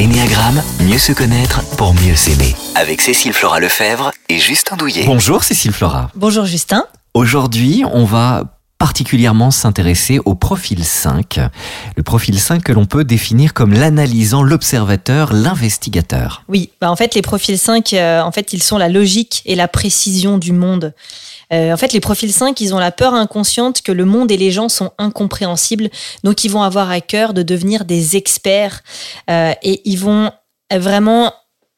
L'énéagramme, mieux se connaître pour mieux s'aimer. Avec Cécile Flora Lefebvre et Justin Douillet. Bonjour Cécile Flora. Bonjour Justin. Aujourd'hui, on va particulièrement s'intéresser au profil 5. Le profil 5 que l'on peut définir comme l'analysant, l'observateur, l'investigateur. Oui, bah en fait les profils 5, euh, en fait ils sont la logique et la précision du monde. Euh, en fait, les profils 5, ils ont la peur inconsciente que le monde et les gens sont incompréhensibles, donc ils vont avoir à cœur de devenir des experts euh, et ils vont vraiment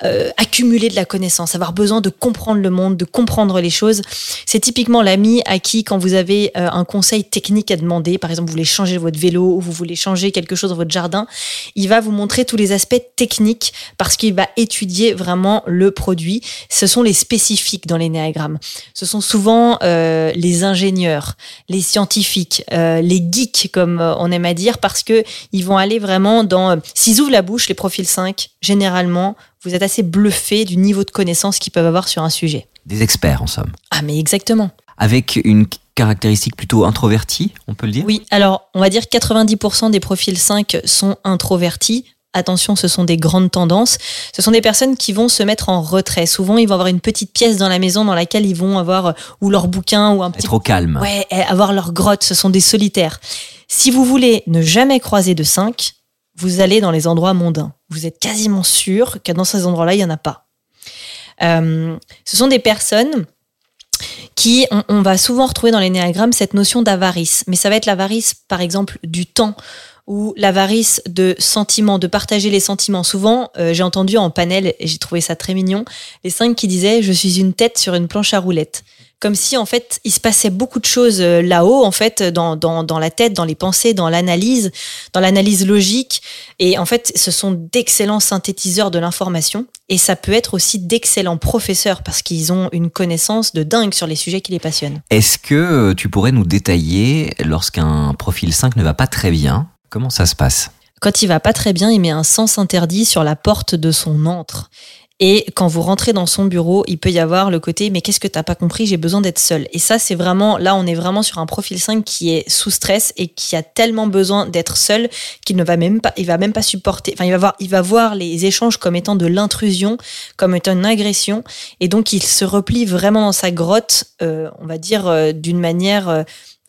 euh, accumuler de la connaissance, avoir besoin de comprendre le monde, de comprendre les choses. C'est typiquement l'ami à qui, quand vous avez euh, un conseil technique à demander, par exemple, vous voulez changer votre vélo ou vous voulez changer quelque chose dans votre jardin, il va vous montrer tous les aspects techniques parce qu'il va étudier vraiment le produit. Ce sont les spécifiques dans les néagrammes. Ce sont souvent euh, les ingénieurs, les scientifiques, euh, les geeks, comme euh, on aime à dire, parce que ils vont aller vraiment dans... S'ils ouvrent la bouche, les profils 5, généralement, vous êtes assez bluffé du niveau de connaissance qu'ils peuvent avoir sur un sujet. Des experts en somme. Ah mais exactement. Avec une caractéristique plutôt introvertie, on peut le dire? Oui, alors on va dire 90% des profils 5 sont introvertis. Attention, ce sont des grandes tendances. Ce sont des personnes qui vont se mettre en retrait. Souvent, ils vont avoir une petite pièce dans la maison dans laquelle ils vont avoir euh, ou leur bouquin ou un petit Être au calme. Ouais, avoir leur grotte, ce sont des solitaires. Si vous voulez ne jamais croiser de 5, vous allez dans les endroits mondains. Vous êtes quasiment sûr que dans ces endroits-là, il n'y en a pas. Euh, ce sont des personnes qui, on, on va souvent retrouver dans les néagrammes cette notion d'avarice. Mais ça va être l'avarice, par exemple, du temps ou l'avarice de sentiments, de partager les sentiments. Souvent, euh, j'ai entendu en panel, et j'ai trouvé ça très mignon, les cinq qui disaient « je suis une tête sur une planche à roulettes ». Comme si, en fait, il se passait beaucoup de choses euh, là-haut, en fait, dans, dans, dans la tête, dans les pensées, dans l'analyse, dans l'analyse logique. Et en fait, ce sont d'excellents synthétiseurs de l'information. Et ça peut être aussi d'excellents professeurs parce qu'ils ont une connaissance de dingue sur les sujets qui les passionnent. Est-ce que euh, tu pourrais nous détailler lorsqu'un profil 5 ne va pas très bien Comment ça se passe? Quand il va pas très bien, il met un sens interdit sur la porte de son antre. Et quand vous rentrez dans son bureau, il peut y avoir le côté mais qu'est-ce que t'as pas compris? J'ai besoin d'être seul. Et ça, c'est vraiment là, on est vraiment sur un profil 5 qui est sous stress et qui a tellement besoin d'être seul qu'il ne va même pas, il va même pas supporter. Enfin, il va voir, il va voir les échanges comme étant de l'intrusion, comme étant une agression, et donc il se replie vraiment dans sa grotte, euh, on va dire euh, d'une manière euh,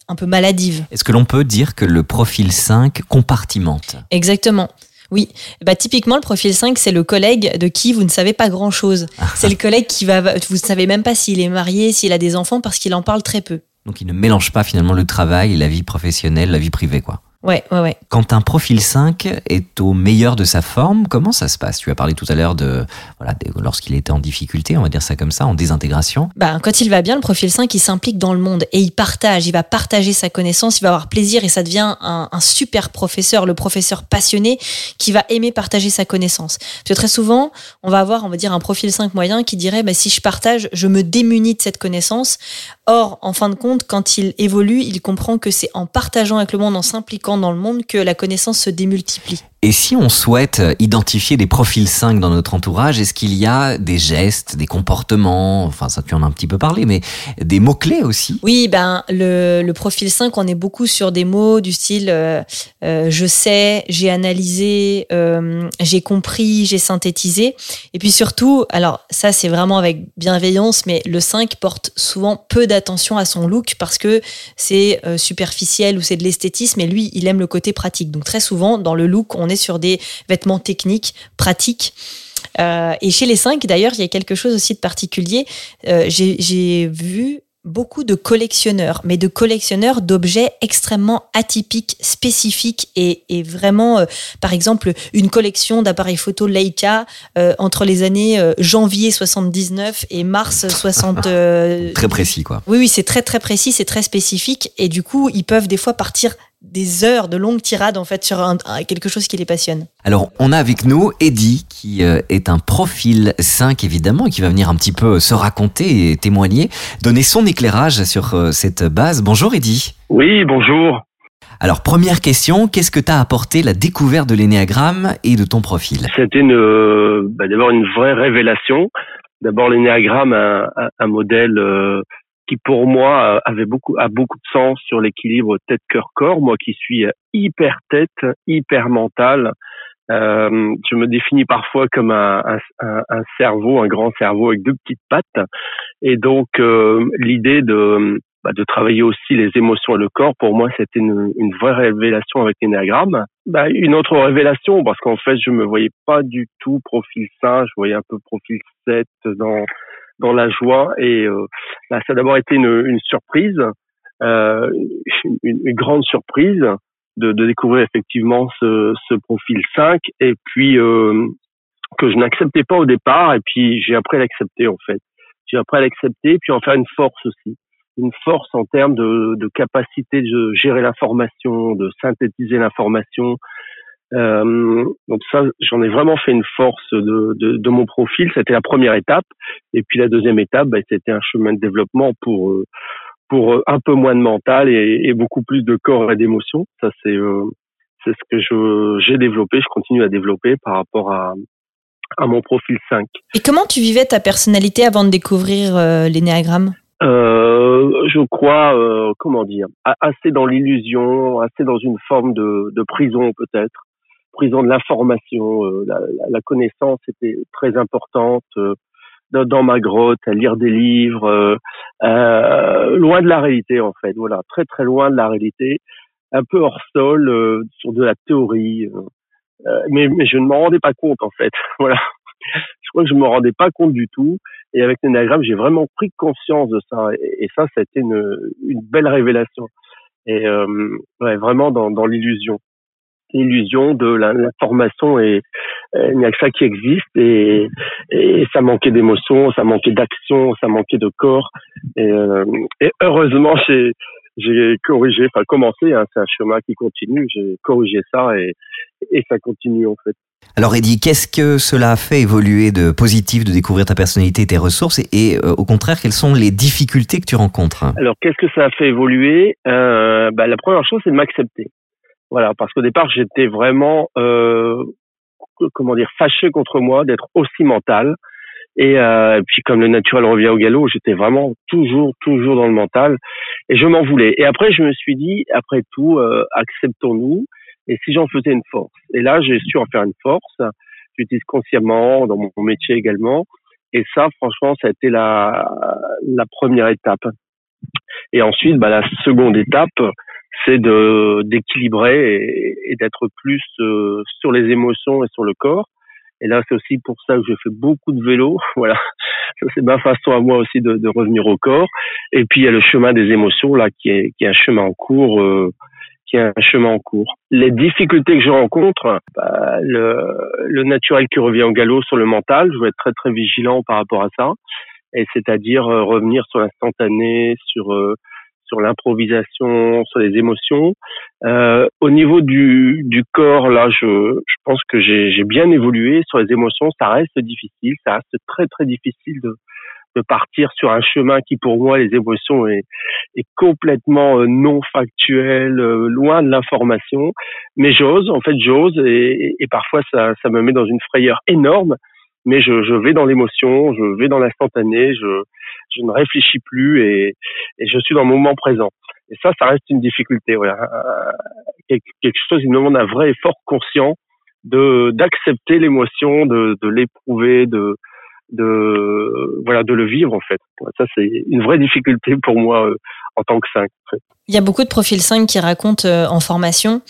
un peu maladive. Est-ce que l'on peut dire que le profil 5 compartimente Exactement. Oui, bah typiquement le profil 5, c'est le collègue de qui vous ne savez pas grand-chose. C'est le collègue qui va vous ne savez même pas s'il est marié, s'il a des enfants parce qu'il en parle très peu. Donc il ne mélange pas finalement le travail, la vie professionnelle, la vie privée quoi. Ouais, ouais, ouais. Quand un profil 5 est au meilleur de sa forme, comment ça se passe? Tu as parlé tout à l'heure de, voilà, de- lorsqu'il était en difficulté, on va dire ça comme ça, en désintégration. Bah, quand il va bien, le profil 5, il s'implique dans le monde et il partage, il va partager sa connaissance, il va avoir plaisir et ça devient un, un super professeur, le professeur passionné qui va aimer partager sa connaissance. Parce que très souvent, on va avoir, on va dire, un profil 5 moyen qui dirait, bah, si je partage, je me démunis de cette connaissance. Or, en fin de compte, quand il évolue, il comprend que c'est en partageant avec le monde, en s'impliquant dans le monde, que la connaissance se démultiplie. Et si on souhaite identifier des profils 5 dans notre entourage, est-ce qu'il y a des gestes, des comportements, enfin ça tu en as un petit peu parlé, mais des mots-clés aussi? Oui, ben le, le profil 5, on est beaucoup sur des mots du style euh, euh, je sais, j'ai analysé, euh, j'ai compris, j'ai synthétisé. Et puis surtout, alors ça c'est vraiment avec bienveillance, mais le 5 porte souvent peu d'attention à son look parce que c'est euh, superficiel ou c'est de l'esthétisme, et lui il aime le côté pratique. Donc très souvent dans le look, on est sur des vêtements techniques, pratiques. Euh, et chez les 5, d'ailleurs, il y a quelque chose aussi de particulier. Euh, J'ai vu beaucoup de collectionneurs, mais de collectionneurs d'objets extrêmement atypiques, spécifiques et, et vraiment, euh, par exemple, une collection d'appareils photo Leica euh, entre les années euh, janvier 79 et mars 60. euh, Très précis quoi. oui, oui, c'est très très précis, c'est très spécifique et du coup, ils peuvent des fois partir des heures de longues tirades en fait sur un- quelque chose qui les passionne. Alors, on a avec nous Eddie, qui euh, est un profil 5 évidemment, et qui va venir un petit peu se raconter et témoigner, donner son éclairage sur euh, cette base. Bonjour Eddie. Oui, bonjour. Alors, première question, qu'est-ce que t'a apporté la découverte de l'énéagramme et de ton profil? C'était une, euh, bah, d'abord une vraie révélation. D'abord l'énéagramme, un, un, un modèle euh, qui pour moi euh, avait beaucoup a beaucoup de sens sur l'équilibre tête cœur corps. Moi qui suis euh, hyper tête, hyper mental, Euh, je me définis parfois comme un, un, un, cerveau, un grand cerveau avec deux petites pattes. Et donc, euh, l'idée de, bah, de travailler aussi les émotions et le corps, pour moi, c'était une, une, vraie révélation avec l'énéagramme. Bah, une autre révélation, parce qu'en fait, je me voyais pas du tout profil 5, je voyais un peu profil 7 dans dans la joie. Et euh, bah, ça a d'abord été une, une surprise, euh, une, une, grande surprise de, de découvrir effectivement ce, ce, profil 5 et puis euh, que je n'acceptais pas au départ et puis j'ai appris à l'accepter en fait. J'ai appris à l'accepter puis en faire une force aussi. Une force en termes de, de capacité de gérer l'information, de synthétiser l'information. Euh, donc ça, j'en ai vraiment fait une force de, de, de mon profil. C'était la première étape. Et puis la deuxième étape, bah, c'était un chemin de développement pour euh, pour euh, un peu moins de mental et, beaucoup plus de corps et d'émotions. Ça, c'est euh, c'est ce que je j'ai développé, je continue à développer par rapport à, à mon profil 5. Et comment tu vivais ta personnalité avant de découvrir euh, l'énéagramme? Euh, Je crois, euh, comment dire, assez dans l'illusion, assez dans une forme de, de prison peut-être, prison de l'information. La, la, connaissance était très importante dans, ma grotte, à lire des livres, euh, euh, loin de la réalité en fait. Voilà, très très loin de la réalité, un peu hors sol, euh, sur de la théorie. mais, mais je ne m'en rendais pas compte en fait. voilà, je crois que je me rendais pas compte du tout. Et avec l'énagramme, j'ai vraiment pris conscience de ça. Et, ça, ça a été une, une belle révélation. Et ouais, vraiment dans, dans l'illusion illusion de l'information et il n'y a que ça qui existe et, et ça manquait d'émotion, ça manquait d'action, ça manquait de corps et, euh, et heureusement j'ai j'ai corrigé, enfin commencé, hein, c'est un chemin qui continue, j'ai corrigé ça et, et ça continue en fait. Alors Eddie, qu'est-ce que cela a fait évoluer de positif, de découvrir ta personnalité et tes ressources et, euh, au contraire, quelles sont les difficultés que tu rencontres? Alors qu'est-ce que ça a fait évoluer? Euh, bah, La première chose, c'est de m'accepter. Voilà, parce qu'au départ, j'étais vraiment, euh, comment dire, fâché contre moi d'être aussi mental. Et euh, puis comme le naturel revient au galop, j'étais vraiment toujours, toujours dans le mental. Et je m'en voulais. Et après, je me suis dit, après tout, euh, acceptons-nous. Et si j'en faisais une force Et là, j'ai su en faire une force. J'utilise consciemment dans mon métier également. Et ça, franchement, ça a été la, la première étape. Et ensuite, bah, la seconde étape, c'est de d'équilibrer et, d'être plus euh, sur les émotions et sur le corps. Et là, c'est aussi pour ça que je fais beaucoup de vélo. Voilà, c'est ma façon à moi aussi de, de, revenir au corps. Et puis il y a le chemin des émotions là, qui est qui est un chemin en cours, euh, qui est un chemin en cours. Les difficultés que je rencontre, bah, le, le naturel qui revient au galop sur le mental, je vais être très très vigilant par rapport à ça. Et c'est-à-dire euh, revenir sur l'instantané, sur sur l'improvisation, sur les émotions. Euh, au niveau du, du corps, là, je, je pense que j'ai bien évolué sur les émotions. Ça reste difficile, ça reste très très difficile de, de partir sur un chemin qui, pour moi, les émotions est, est complètement euh, non factuel, euh, loin de l'information. Mais j'ose, en fait, j'ose, et, et, parfois ça, ça me met dans une frayeur énorme. Mais je, je vais dans l'émotion, je vais dans l'instantané, je, je ne réfléchis plus et, je suis dans le moment présent. Et ça, ça reste une difficulté. Ouais. Quelque chose qui demande un vrai effort conscient de d'accepter l'émotion, de, de l'éprouver, de de voilà de le vivre en fait. Ça c'est une vraie difficulté pour moi euh, en tant que 5. Il y a beaucoup de profils 5 qui racontent euh, en formation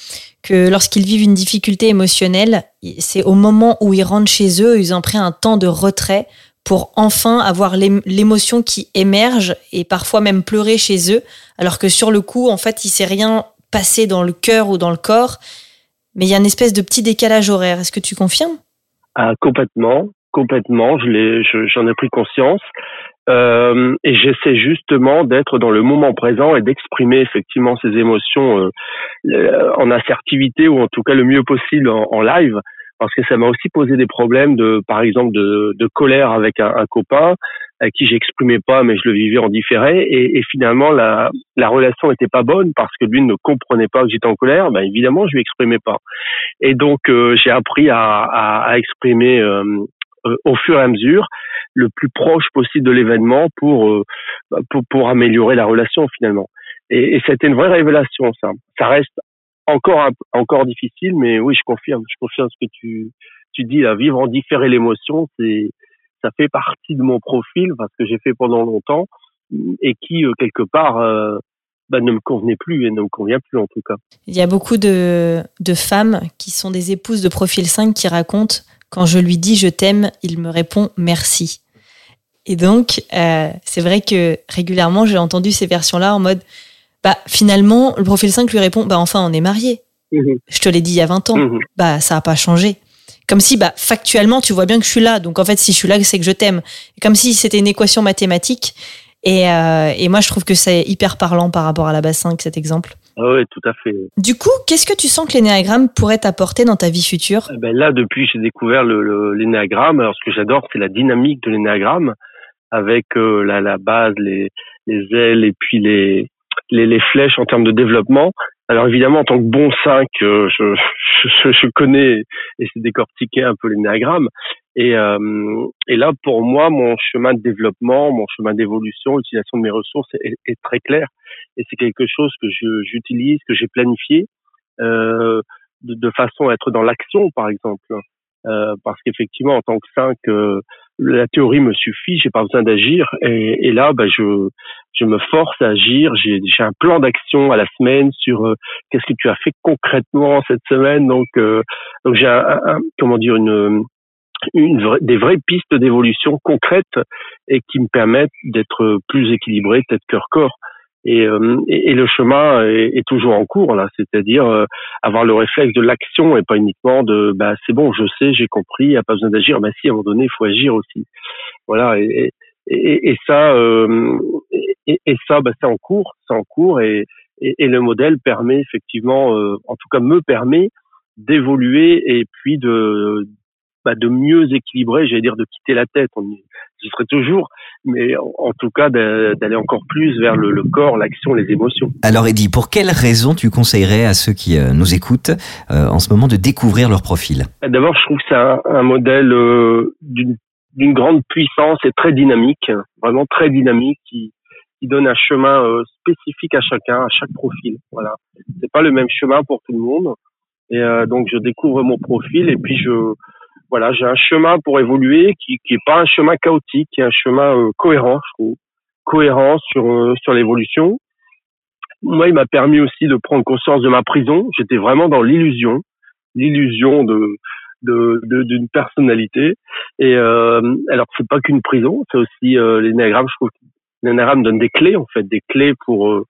que lorsqu'ils vivent une difficulté émotionnelle, c'est au moment où ils rentrent chez eux, ils ont pris un temps de retrait pour enfin avoir l'émotion qui émerge et parfois même pleurer chez eux, alors que sur le coup, en fait, il s'est rien passé dans le cœur ou dans le corps, mais il y a une espèce de petit décalage horaire. Est-ce que tu confirmes? Ah, Complètement, complètement. Je j'en ai pris conscience. Euh, et j'essaie justement d'être dans le moment présent et d'exprimer effectivement ces émotions euh, en assertivité ou en tout cas le mieux possible en live parce que ça m'a aussi posé des problèmes de, par exemple, de, de colère avec un, un, copain à qui j'exprimais pas, mais je le vivais en différé, et, et finalement la, la relation n'était pas bonne parce que lui ne comprenait pas que j'étais en colère. Ben évidemment, je lui exprimais pas, et donc euh, j'ai appris à, à, à exprimer euh, euh, au fur et à mesure le plus proche possible de l'événement pour, bah, pour, pour améliorer la relation finalement. Et, et c'était une vraie révélation ça. Ça reste encore encore difficile, mais oui, je confirme, je confirme ce que tu tu dis là, vivre en différé l'émotion, c'est ça fait partie de mon profil parce que j'ai fait pendant longtemps et qui quelque part bah, ne me convenait plus et ne me convient plus en tout cas. Il y a beaucoup de, de femmes qui sont des épouses de profil 5 qui racontent quand je lui dis je t'aime, il me répond merci. Et donc, euh, c'est vrai que régulièrement, j'ai entendu ces versions-là en mode, bah finalement, le profil 5 lui répond, bah enfin, on est mariés. Mhm. Je te l'ai dit il y a 20 ans. Mhm. Bah ça n'a pas changé. Comme si, bah factuellement, tu vois bien que je suis là. Donc en fait, si je suis là, c'est que je t'aime. Comme si c'était une équation mathématique. Et, euh, et moi, je trouve que c'est hyper parlant par rapport à la base 5, cet exemple. Ah oui, tout à fait. Du coup, qu'est-ce que tu sens que l'énéagramme pourrait t'apporter dans ta vie future? Eh ben Là, depuis j'ai découvert l'énéagramme, alors ce que j'adore, c'est la dynamique de l'énéagramme, avec euh, la, la, base, les, les ailes et puis les, les, les, flèches en termes de développement. Alors évidemment, en tant que bon 5, euh, je, je, je, connais et c'est décortiquer un peu l'énéagramme. Et, euh, et là, pour moi, mon chemin de développement, mon chemin d'évolution, l'utilisation de mes ressources est, est très clair. Et c'est quelque chose que j'utilise, que j'ai planifié euh, de, de, façon à être dans l'action, par exemple. Euh, parce qu'effectivement, en tant que 5, euh, la théorie me suffit, j'ai pas besoin d'agir. Et, et, là, bah, je, je me force à agir. J'ai un plan d'action à la semaine sur euh, qu'est-ce que tu as fait concrètement cette semaine. Donc, euh, donc j'ai un, comment dire une une des vraies pistes d'évolution concrètes et qui me permettent d'être plus équilibré, tête cœur corps. Et, euh, et, le chemin est, toujours en cours là, c'est-à-dire euh, avoir le réflexe de l'action et pas uniquement de bah c'est bon, je sais, j'ai compris, il n'y a pas besoin d'agir. Mais si à un moment donné, il faut agir aussi. Voilà. Et, et, ça, euh, et, ça, bah, c'est en cours, c'est en cours et, et, le modèle permet effectivement, en tout cas me permet d'évoluer et puis de bah, de mieux équilibrer, j'allais dire de quitter la tête. On j'y serait toujours, mais en, tout cas d'aller encore plus vers le, corps, l'action, les émotions. Alors Eddy, pour quelles raisons tu conseillerais à ceux qui euh, nous écoutent euh, en ce moment de découvrir leur profil? D'abord, je trouve que c'est un, modèle euh, d'une grande puissance et très dynamique, vraiment très dynamique, qui, qui donne un chemin spécifique à chacun, à chaque profil. Voilà, c'est pas le même chemin pour tout le monde. Et donc je découvre mon profil et puis je voilà, j'ai un chemin pour évoluer qui qui pas un chemin chaotique, qui est un chemin euh, cohérent, je trouve, cohérent sur euh, sur l'évolution. Moi, il m'a permis aussi de prendre conscience de ma prison. J'étais vraiment dans l'illusion, l'illusion de d'une personnalité. Et euh, alors, c'est pas qu'une prison, c'est aussi euh, l'énéagramme. Je trouve l'énéagramme donne des clés, en fait, des clés pour euh,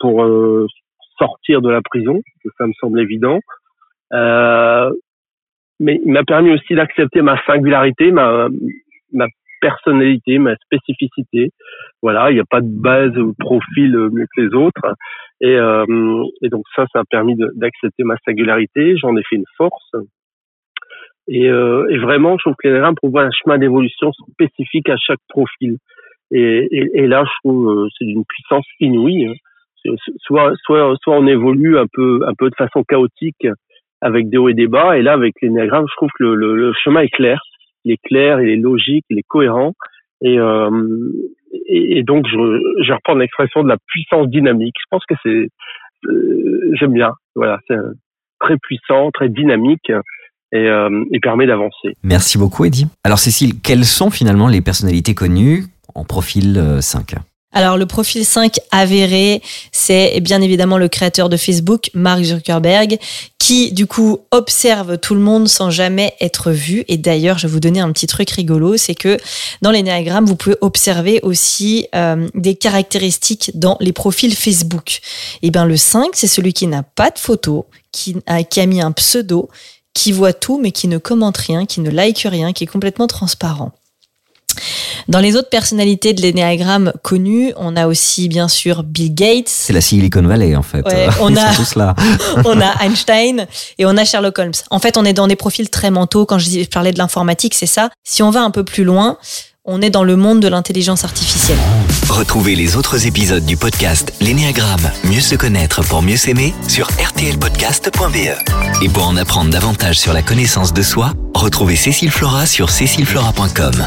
pour sortir de la prison. Ça me semble évident. Euh, mais il m'a permis aussi d'accepter ma singularité, ma, ma personnalité, ma spécificité. Voilà, il n'y a pas de base ou profil mieux que les autres. Et, euh, et donc ça, ça a permis d'accepter ma singularité. J'en ai fait une force. Et, euh, et vraiment, je trouve que l'énéagramme propose un chemin d'évolution spécifique à chaque profil. Et, et, et là, je trouve euh, c'est d'une puissance inouïe. Soit, soit, soit on évolue un peu, un peu de façon chaotique avec des hauts et des bas. Et là, avec l'énéagramme, je trouve que le, le, le, chemin est clair. Il est clair, il est logique, il est cohérent. Et, euh, et, donc, je, je reprends l'expression de la puissance dynamique. Je pense que c'est, euh, j'aime bien. Voilà, c'est très puissant, très dynamique. Et, euh, et permet d'avancer. Merci beaucoup, Eddy. Alors, Cécile, quelles sont finalement les personnalités connues en profil 5 euh, alors le profil 5 avéré, c'est bien évidemment le créateur de Facebook, Mark Zuckerberg, qui du coup observe tout le monde sans jamais être vu. Et d'ailleurs, je vais vous donner un petit truc rigolo, c'est que dans les néagrammes, vous pouvez observer aussi euh, des caractéristiques dans les profils Facebook. Et bien le 5, c'est celui qui n'a pas de photo, qui a, qui a mis un pseudo, qui voit tout mais qui ne commente rien, qui ne like rien, qui est complètement transparent. Dans les autres personnalités de l'énéagramme connues, on a aussi bien sûr Bill Gates. C'est la Silicon Valley en fait. on, a, on a Einstein et on a Sherlock Holmes. En fait, on est dans des profils très mentaux. Quand je parlais de l'informatique, c'est ça. Si on va un peu plus loin, on est dans le monde de l'intelligence artificielle. Retrouvez les autres épisodes du podcast L'énéagramme, mieux se connaître pour mieux s'aimer sur rtlpodcast.be. Et pour en apprendre davantage sur la connaissance de soi, retrouvez Cécile Flora sur cécileflora.com.